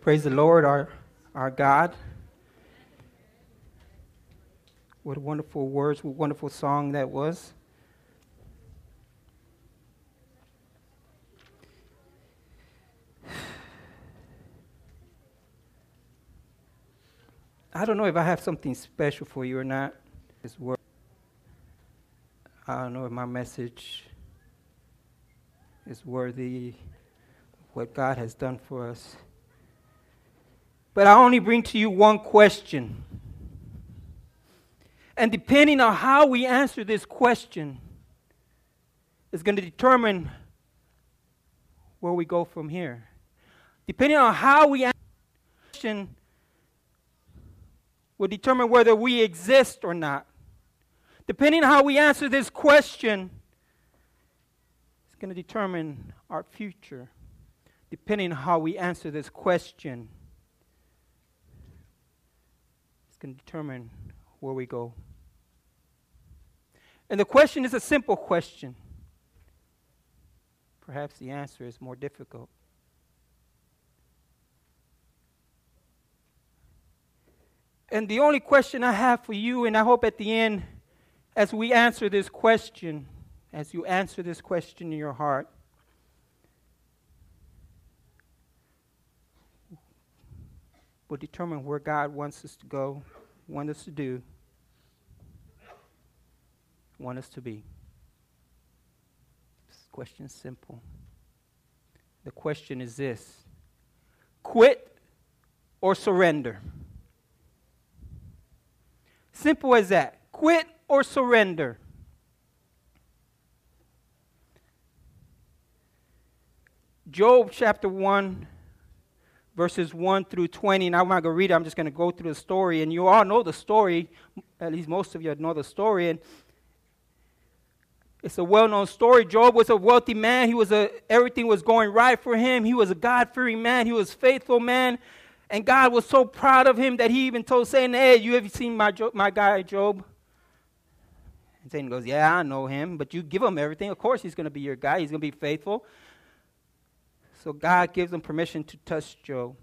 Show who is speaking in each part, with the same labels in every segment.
Speaker 1: Praise the Lord, our, our God. What wonderful words, what wonderful song that was. I don't know if I have something special for you or not. This word. I don't know if my message is worthy of what God has done for us. But I only bring to you one question. And depending on how we answer this question, is going to determine where we go from here. Depending on how we answer the question, will determine whether we exist or not. Depending on how we answer this question, it's going to determine our future. Depending on how we answer this question, can determine where we go. And the question is a simple question. Perhaps the answer is more difficult. And the only question I have for you, and I hope at the end, as we answer this question, as you answer this question in your heart, will determine where God wants us to go, wants us to do, want us to be. This question is simple. The question is this quit or surrender? Simple as that. Quit or surrender. Job chapter 1 verses 1 through 20. And I'm not going to read it, I'm just going to go through the story. And you all know the story, at least most of you know the story. And it's a well known story. Job was a wealthy man. He was a, everything was going right for him. He was a God fearing man. He was a faithful man. And God was so proud of him that he even told Satan, Hey, you have seen my, my guy Job? And Satan goes, Yeah, I know him, but you give him everything. Of course, he's going to be your guy. He's going to be faithful. So God gives him permission to touch Job,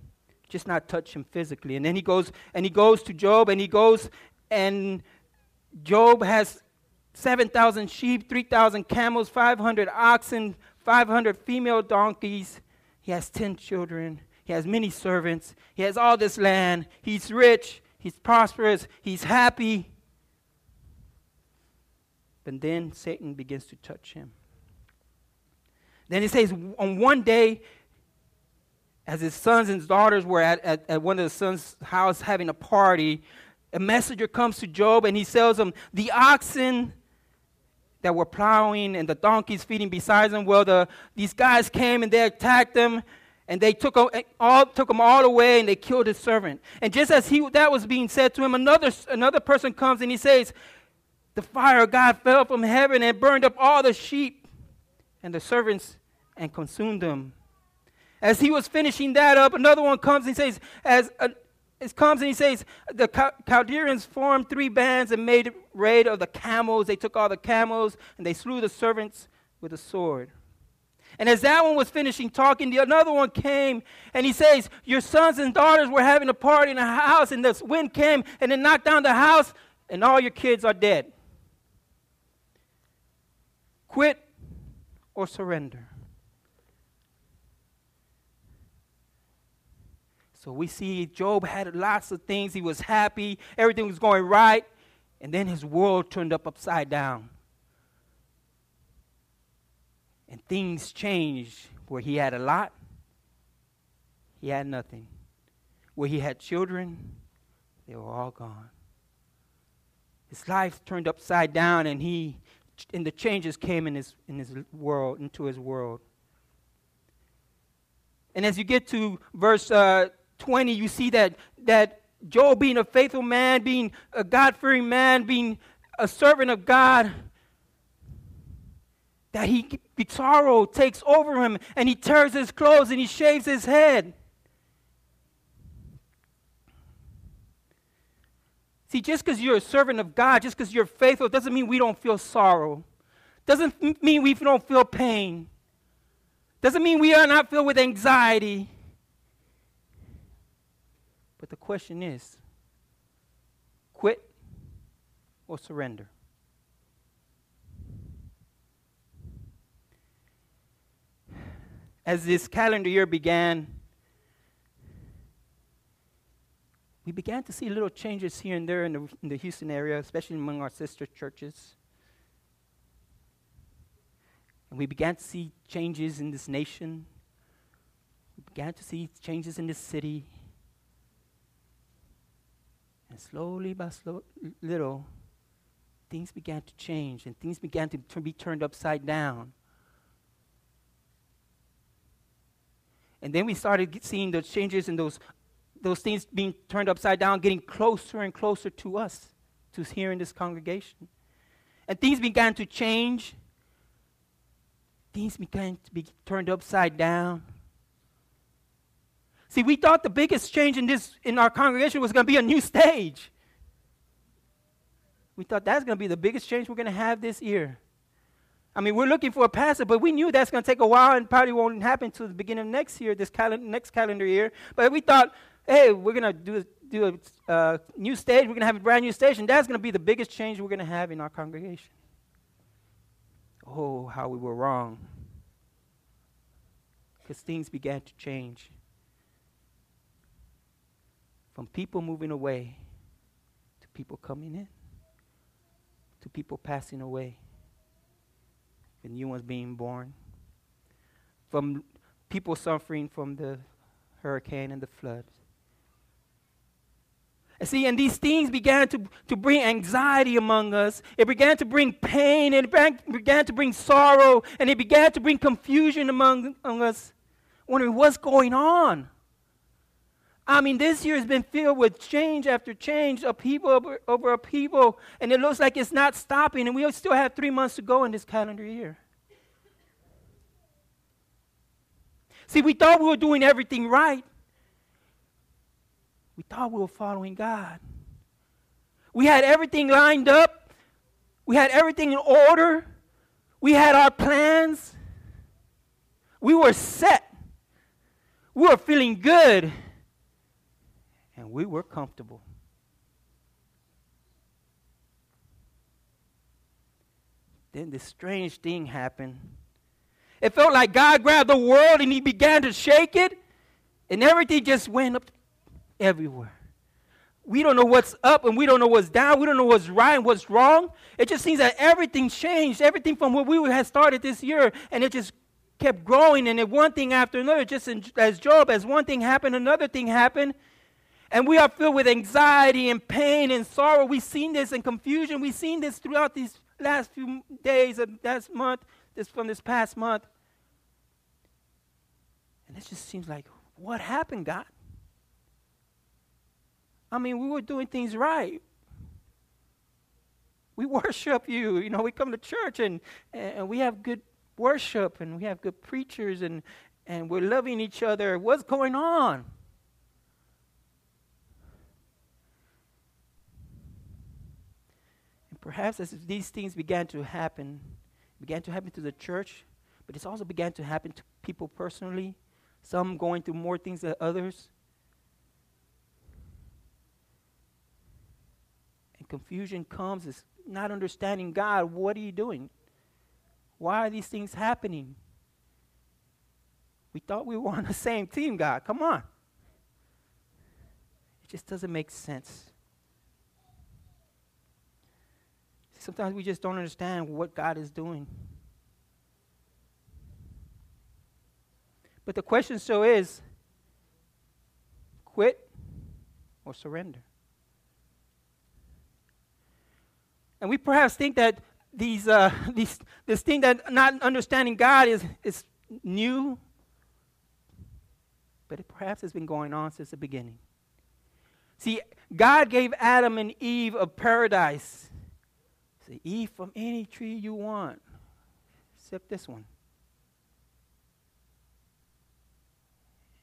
Speaker 1: just not touch him physically. And then he goes and he goes to Job and he goes and Job has 7,000 sheep, 3,000 camels, 500 oxen, 500 female donkeys. He has 10 children. He has many servants. He has all this land. He's rich. He's prosperous. He's happy. But then Satan begins to touch him. Then it says, on one day, as his sons and daughters were at, at, at one of the sons' house having a party, a messenger comes to Job and he tells him, The oxen that were plowing and the donkeys feeding beside them, well, the, these guys came and they attacked them and they took, all, took them all away and they killed his servant. And just as he, that was being said to him, another, another person comes and he says, The fire of God fell from heaven and burned up all the sheep and the servants and consumed them. As he was finishing that up, another one comes and says, as a, it comes and he says, the Chaldeans formed three bands and made raid of the camels. They took all the camels and they slew the servants with a sword. And as that one was finishing talking, the another one came and he says, Your sons and daughters were having a party in a house, and the wind came and it knocked down the house, and all your kids are dead. Quit or surrender. So we see Job had lots of things. He was happy, everything was going right, and then his world turned up upside down. And things changed where he had a lot, he had nothing. Where he had children, they were all gone. His life turned upside down, and he and the changes came in his, in his world, into his world. And as you get to verse uh, 20, you see that, that Job, being a faithful man, being a God fearing man, being a servant of God, that he sorrow takes over him and he tears his clothes and he shaves his head. See, just because you're a servant of God, just because you're faithful, doesn't mean we don't feel sorrow. Doesn't mean we don't feel pain. Doesn't mean we are not filled with anxiety. But the question is quit or surrender? As this calendar year began, we began to see little changes here and there in the, in the Houston area, especially among our sister churches. And we began to see changes in this nation. We began to see changes in this city. And slowly by slow, little, things began to change and things began to be turned upside down. And then we started seeing those changes in those, those things being turned upside down, getting closer and closer to us, to here in this congregation. And things began to change things began to be turned upside down. See, we thought the biggest change in this in our congregation was going to be a new stage. We thought that's going to be the biggest change we're going to have this year. I mean, we're looking for a pastor, but we knew that's going to take a while and probably won't happen until the beginning of next year, this cal- next calendar year. But we thought, hey, we're going to do, do a uh, new stage. We're going to have a brand new stage, that's going to be the biggest change we're going to have in our congregation. Oh, how we were wrong. Because things began to change. From people moving away to people coming in, to people passing away, the new ones being born, from people suffering from the hurricane and the floods see, and these things began to, to bring anxiety among us. It began to bring pain, and it began to bring sorrow, and it began to bring confusion among, among us, wondering what's going on. I mean, this year has been filled with change after change, upheaval over, over upheaval, and it looks like it's not stopping, and we still have three months to go in this calendar year. See, we thought we were doing everything right. Thought we were following God. We had everything lined up, we had everything in order, we had our plans, we were set, we were feeling good, and we were comfortable. Then this strange thing happened. It felt like God grabbed the world and he began to shake it, and everything just went up everywhere. We don't know what's up and we don't know what's down. We don't know what's right and what's wrong. It just seems that everything changed, everything from what we had started this year, and it just kept growing, and it, one thing after another, just in, as Job, as one thing happened, another thing happened. And we are filled with anxiety and pain and sorrow. We've seen this and confusion. We've seen this throughout these last few days of last month, this from this past month. And it just seems like, what happened, God? I mean, we were doing things right. We worship you. You know, we come to church and, and we have good worship and we have good preachers and, and we're loving each other. What's going on? And perhaps as these things began to happen, began to happen to the church, but it's also began to happen to people personally, some going through more things than others. Confusion comes is not understanding God. What are you doing? Why are these things happening? We thought we were on the same team, God. Come on. It just doesn't make sense. Sometimes we just don't understand what God is doing. But the question still is quit or surrender? And we perhaps think that these, uh, these, this thing that not understanding God is, is new, but it perhaps has been going on since the beginning. See, God gave Adam and Eve a paradise. Say, eat from any tree you want, except this one.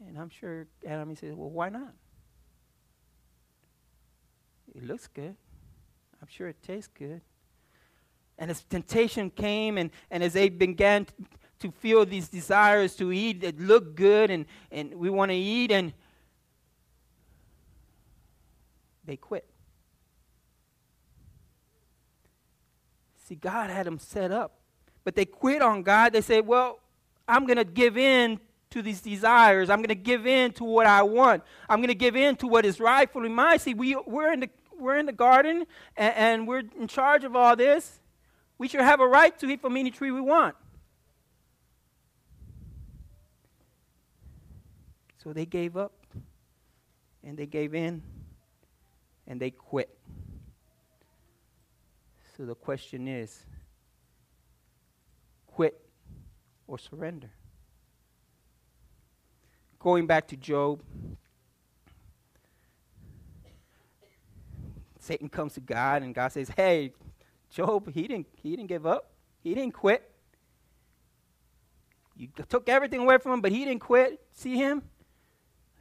Speaker 1: And I'm sure Adam says, well, why not? It looks good. I'm sure it tastes good. And as temptation came, and, and as they began to feel these desires to eat that look good, and, and we want to eat, and they quit. See, God had them set up, but they quit on God. They say, Well, I'm going to give in to these desires. I'm going to give in to what I want. I'm going to give in to what is rightfully mine. See, we, we're, in the, we're in the garden and, and we're in charge of all this. We should have a right to eat from any tree we want. So they gave up and they gave in and they quit. So the question is quit or surrender? Going back to Job, Satan comes to God and God says, Hey, Job, he didn't, he didn't give up. He didn't quit. You took everything away from him, but he didn't quit. See him?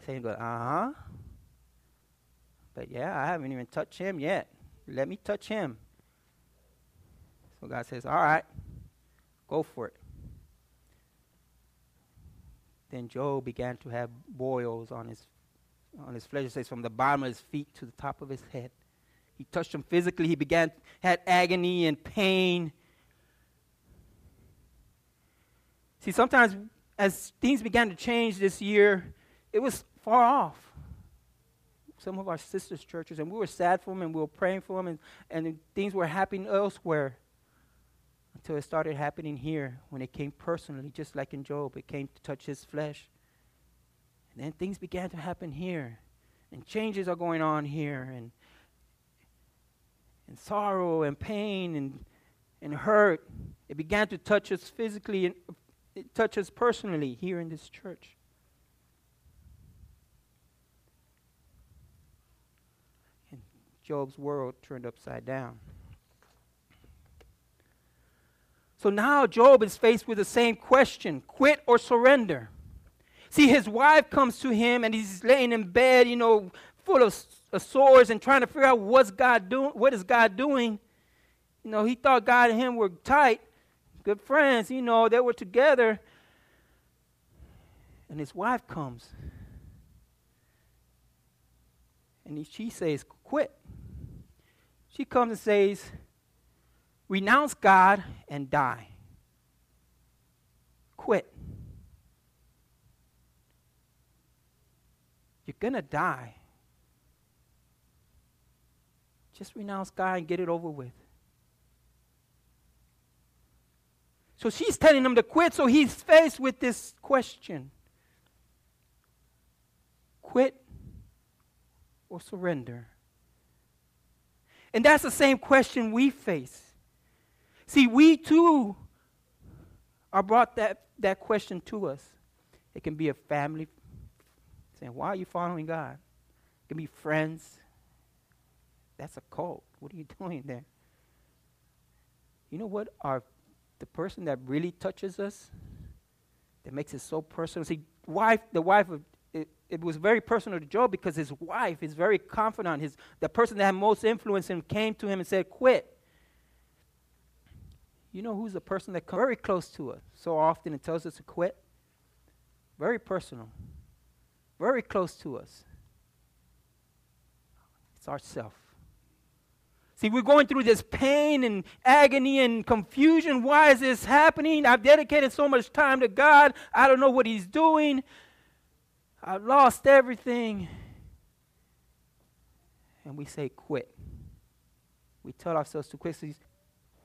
Speaker 1: Satan goes, Uh huh. But yeah, I haven't even touched him yet. Let me touch him. So God says, All right, go for it. Then Job began to have boils on his on his flesh. It says from the bottom of his feet to the top of his head. He touched him physically. He began had agony and pain. See, sometimes as things began to change this year, it was far off some of our sisters' churches, and we were sad for them and we were praying for them, and, and things were happening elsewhere until it started happening here when it came personally, just like in Job. It came to touch his flesh. And then things began to happen here, and changes are going on here, and, and sorrow and pain and, and hurt. It began to touch us physically and it touch us personally here in this church. And Job's world turned upside down. So now Job is faced with the same question quit or surrender. See, his wife comes to him and he's laying in bed, you know, full of, of sores and trying to figure out what's God doing, what is God doing. You know, he thought God and him were tight, good friends, you know, they were together. And his wife comes. And he, she says, Quit. She comes and says, Renounce God and die. Quit. You're going to die. Just renounce God and get it over with. So she's telling him to quit, so he's faced with this question quit or surrender? And that's the same question we face. See, we too are brought that, that question to us. It can be a family saying, Why are you following God? It can be friends. That's a cult. What are you doing there? You know what? Our the person that really touches us, that makes it so personal. See, wife, the wife of it was very personal to Job because his wife, his very confidant, his, the person that had most influence him, came to him and said, Quit. You know who's the person that comes very close to us so often and tells us to quit? Very personal. Very close to us. It's ourself. See, we're going through this pain and agony and confusion. Why is this happening? I've dedicated so much time to God. I don't know what He's doing. I've lost everything. And we say, quit. We tell ourselves to quit. So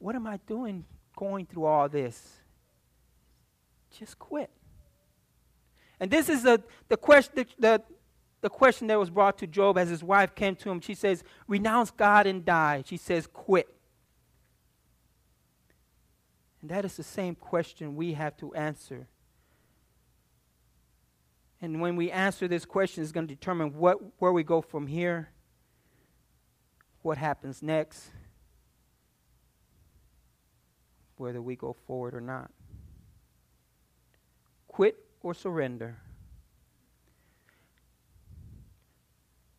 Speaker 1: what am I doing going through all this? Just quit. And this is the, the, question, the, the, the question that was brought to Job as his wife came to him. She says, Renounce God and die. She says, Quit. And that is the same question we have to answer and when we answer this question, it's going to determine what, where we go from here, what happens next, whether we go forward or not. Quit or surrender.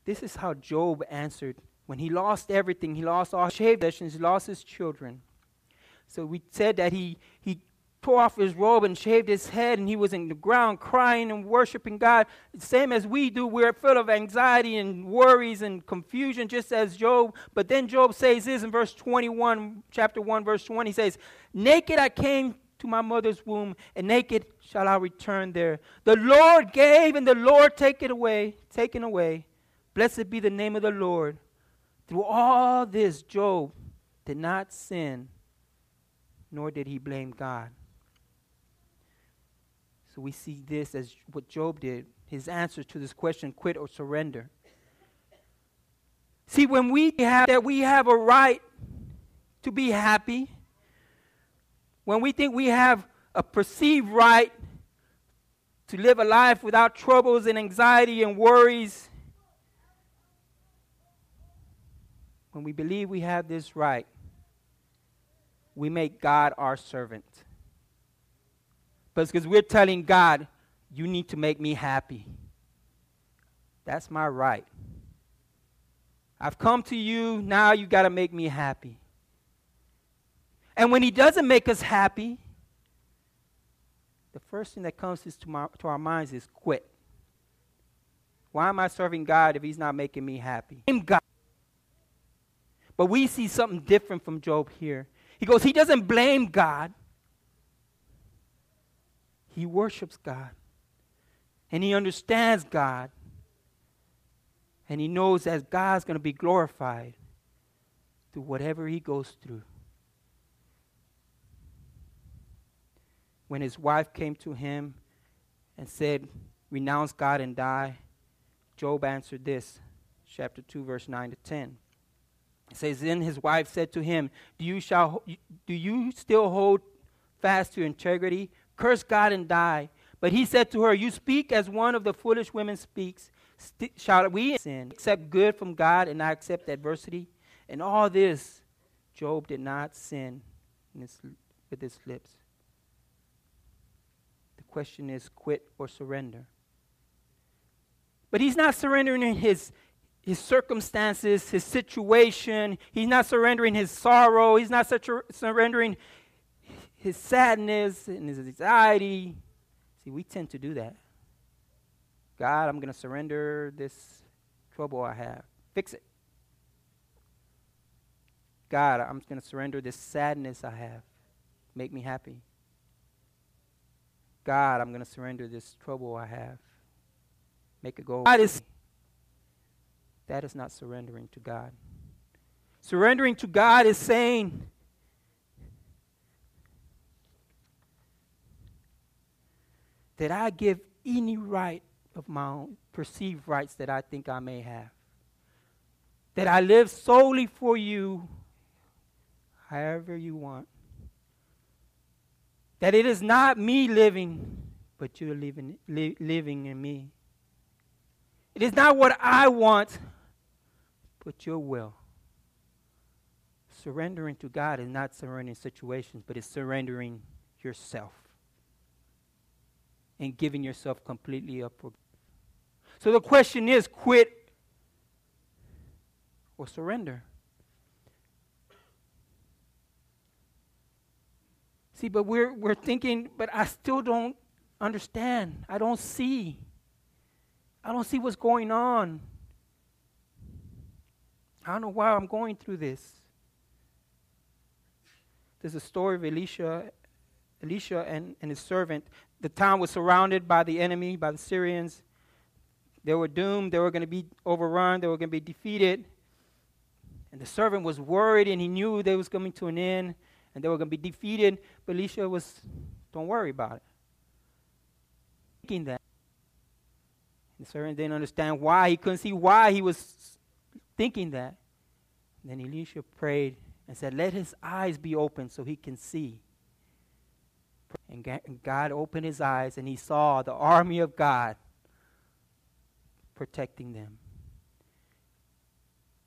Speaker 1: This is how Job answered when he lost everything. He lost all his possessions, he lost his children. So we said that he, he tore off his robe and shaved his head, and he was in the ground crying and worshiping God, same as we do. We're full of anxiety and worries and confusion, just as Job. But then Job says this in verse 21, chapter 1, verse 20. He says, Naked I came to my mother's womb, and naked shall I return there. The Lord gave, and the Lord take it away, taken away. Blessed be the name of the Lord. Through all this, Job did not sin, nor did he blame God. So we see this as what Job did, his answer to this question quit or surrender. See, when we have that we have a right to be happy, when we think we have a perceived right to live a life without troubles and anxiety and worries, when we believe we have this right, we make God our servant. But because we're telling God, you need to make me happy. That's my right. I've come to you, now you got to make me happy. And when He doesn't make us happy, the first thing that comes to, my, to our minds is quit. Why am I serving God if He's not making me happy? God. But we see something different from Job here. He goes, He doesn't blame God, he worships God. And he understands God. And he knows that God's going to be glorified through whatever he goes through. When his wife came to him and said, Renounce God and die, Job answered this, chapter 2, verse 9 to 10. It says, Then his wife said to him, Do you, shall, do you still hold fast to integrity? Curse God and die. But he said to her, You speak as one of the foolish women speaks. St- shall we sin, accept good from God and not accept adversity? And all this, Job did not sin his, with his lips. The question is quit or surrender. But he's not surrendering his, his circumstances, his situation. He's not surrendering his sorrow. He's not surrendering his sadness and his anxiety. See, we tend to do that. God, I'm going to surrender this trouble I have. Fix it. God, I'm going to surrender this sadness I have. Make me happy. God, I'm going to surrender this trouble I have. Make it go. God is, that is not surrendering to God. Surrendering to God is saying, that I give any right of my own perceived rights that I think I may have. That I live solely for you, however you want. That it is not me living, but you're living, li- living in me. It is not what I want, but your will. Surrendering to God is not surrendering situations, but it's surrendering yourself and giving yourself completely up. for. So the question is quit or surrender. See, but we're, we're thinking, but I still don't understand. I don't see. I don't see what's going on. I don't know why I'm going through this. There's a story of Elisha, Elisha and, and his servant the town was surrounded by the enemy, by the Syrians. They were doomed. They were going to be overrun. They were going to be defeated. And the servant was worried and he knew they was coming to an end and they were going to be defeated. But Elisha was, don't worry about it. Thinking that. The servant didn't understand why. He couldn't see why he was thinking that. Then Elisha prayed and said, Let his eyes be open so he can see. And God opened his eyes and he saw the army of God protecting them.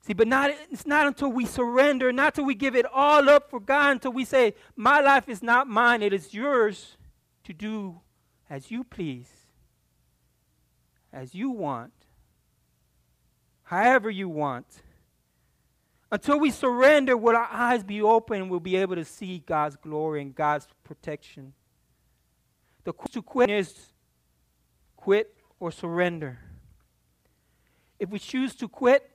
Speaker 1: See, but not, it's not until we surrender, not until we give it all up for God, until we say, My life is not mine, it is yours to do as you please, as you want, however you want. Until we surrender, will our eyes be open and we'll be able to see God's glory and God's protection The to quit is quit or surrender. If we choose to quit,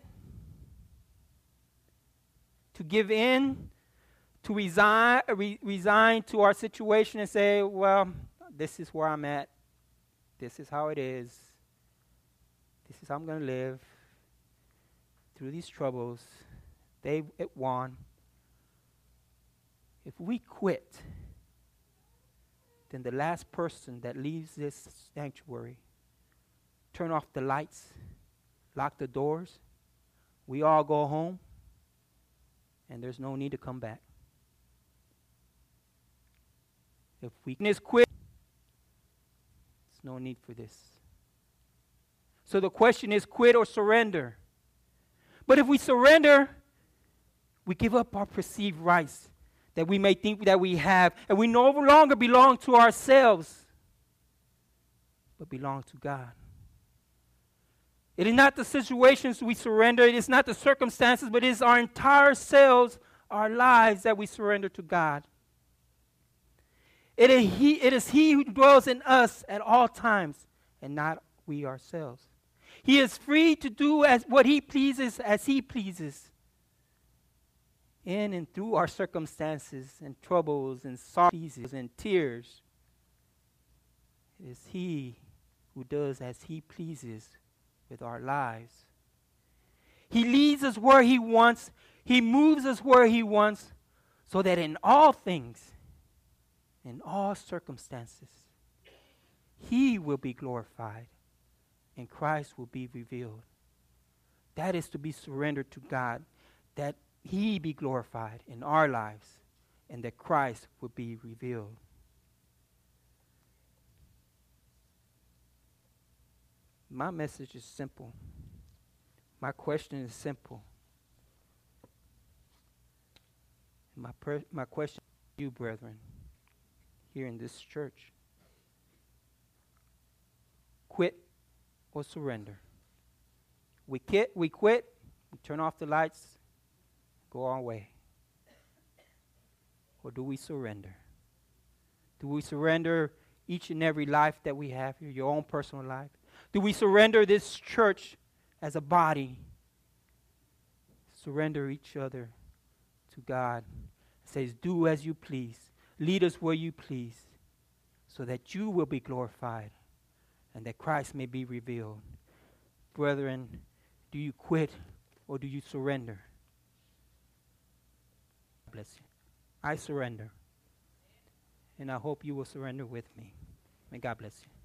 Speaker 1: to give in, to resign, re- resign to our situation and say, well, this is where I'm at. This is how it is. This is how I'm going to live through these troubles. They it won. If we quit, then the last person that leaves this sanctuary, turn off the lights, lock the doors, we all go home, and there's no need to come back. If weakness quit, there's no need for this. So the question is quit or surrender. But if we surrender, we give up our perceived rights that we may think that we have, and we no longer belong to ourselves, but belong to God. It is not the situations we surrender, it is not the circumstances, but it is our entire selves, our lives that we surrender to God. It is, he, it is He who dwells in us at all times, and not we ourselves. He is free to do as what He pleases as He pleases. In and through our circumstances and troubles and sorrows and tears, it is He who does as He pleases with our lives. He leads us where He wants, He moves us where He wants, so that in all things, in all circumstances, He will be glorified and Christ will be revealed. That is to be surrendered to God, that He be glorified in our lives, and that Christ will be revealed. My message is simple. My question is simple. My, per- my question to you, brethren, here in this church quit or surrender. We quit, we quit, we turn off the lights, go our way. Or do we surrender? Do we surrender each and every life that we have here, your own personal life? Do we surrender this church as a body? Surrender each other to God. It says, Do as you please. Lead us where you please, so that you will be glorified and that Christ may be revealed. Brethren, do you quit or do you surrender? God bless you. I surrender. And I hope you will surrender with me. May God bless you.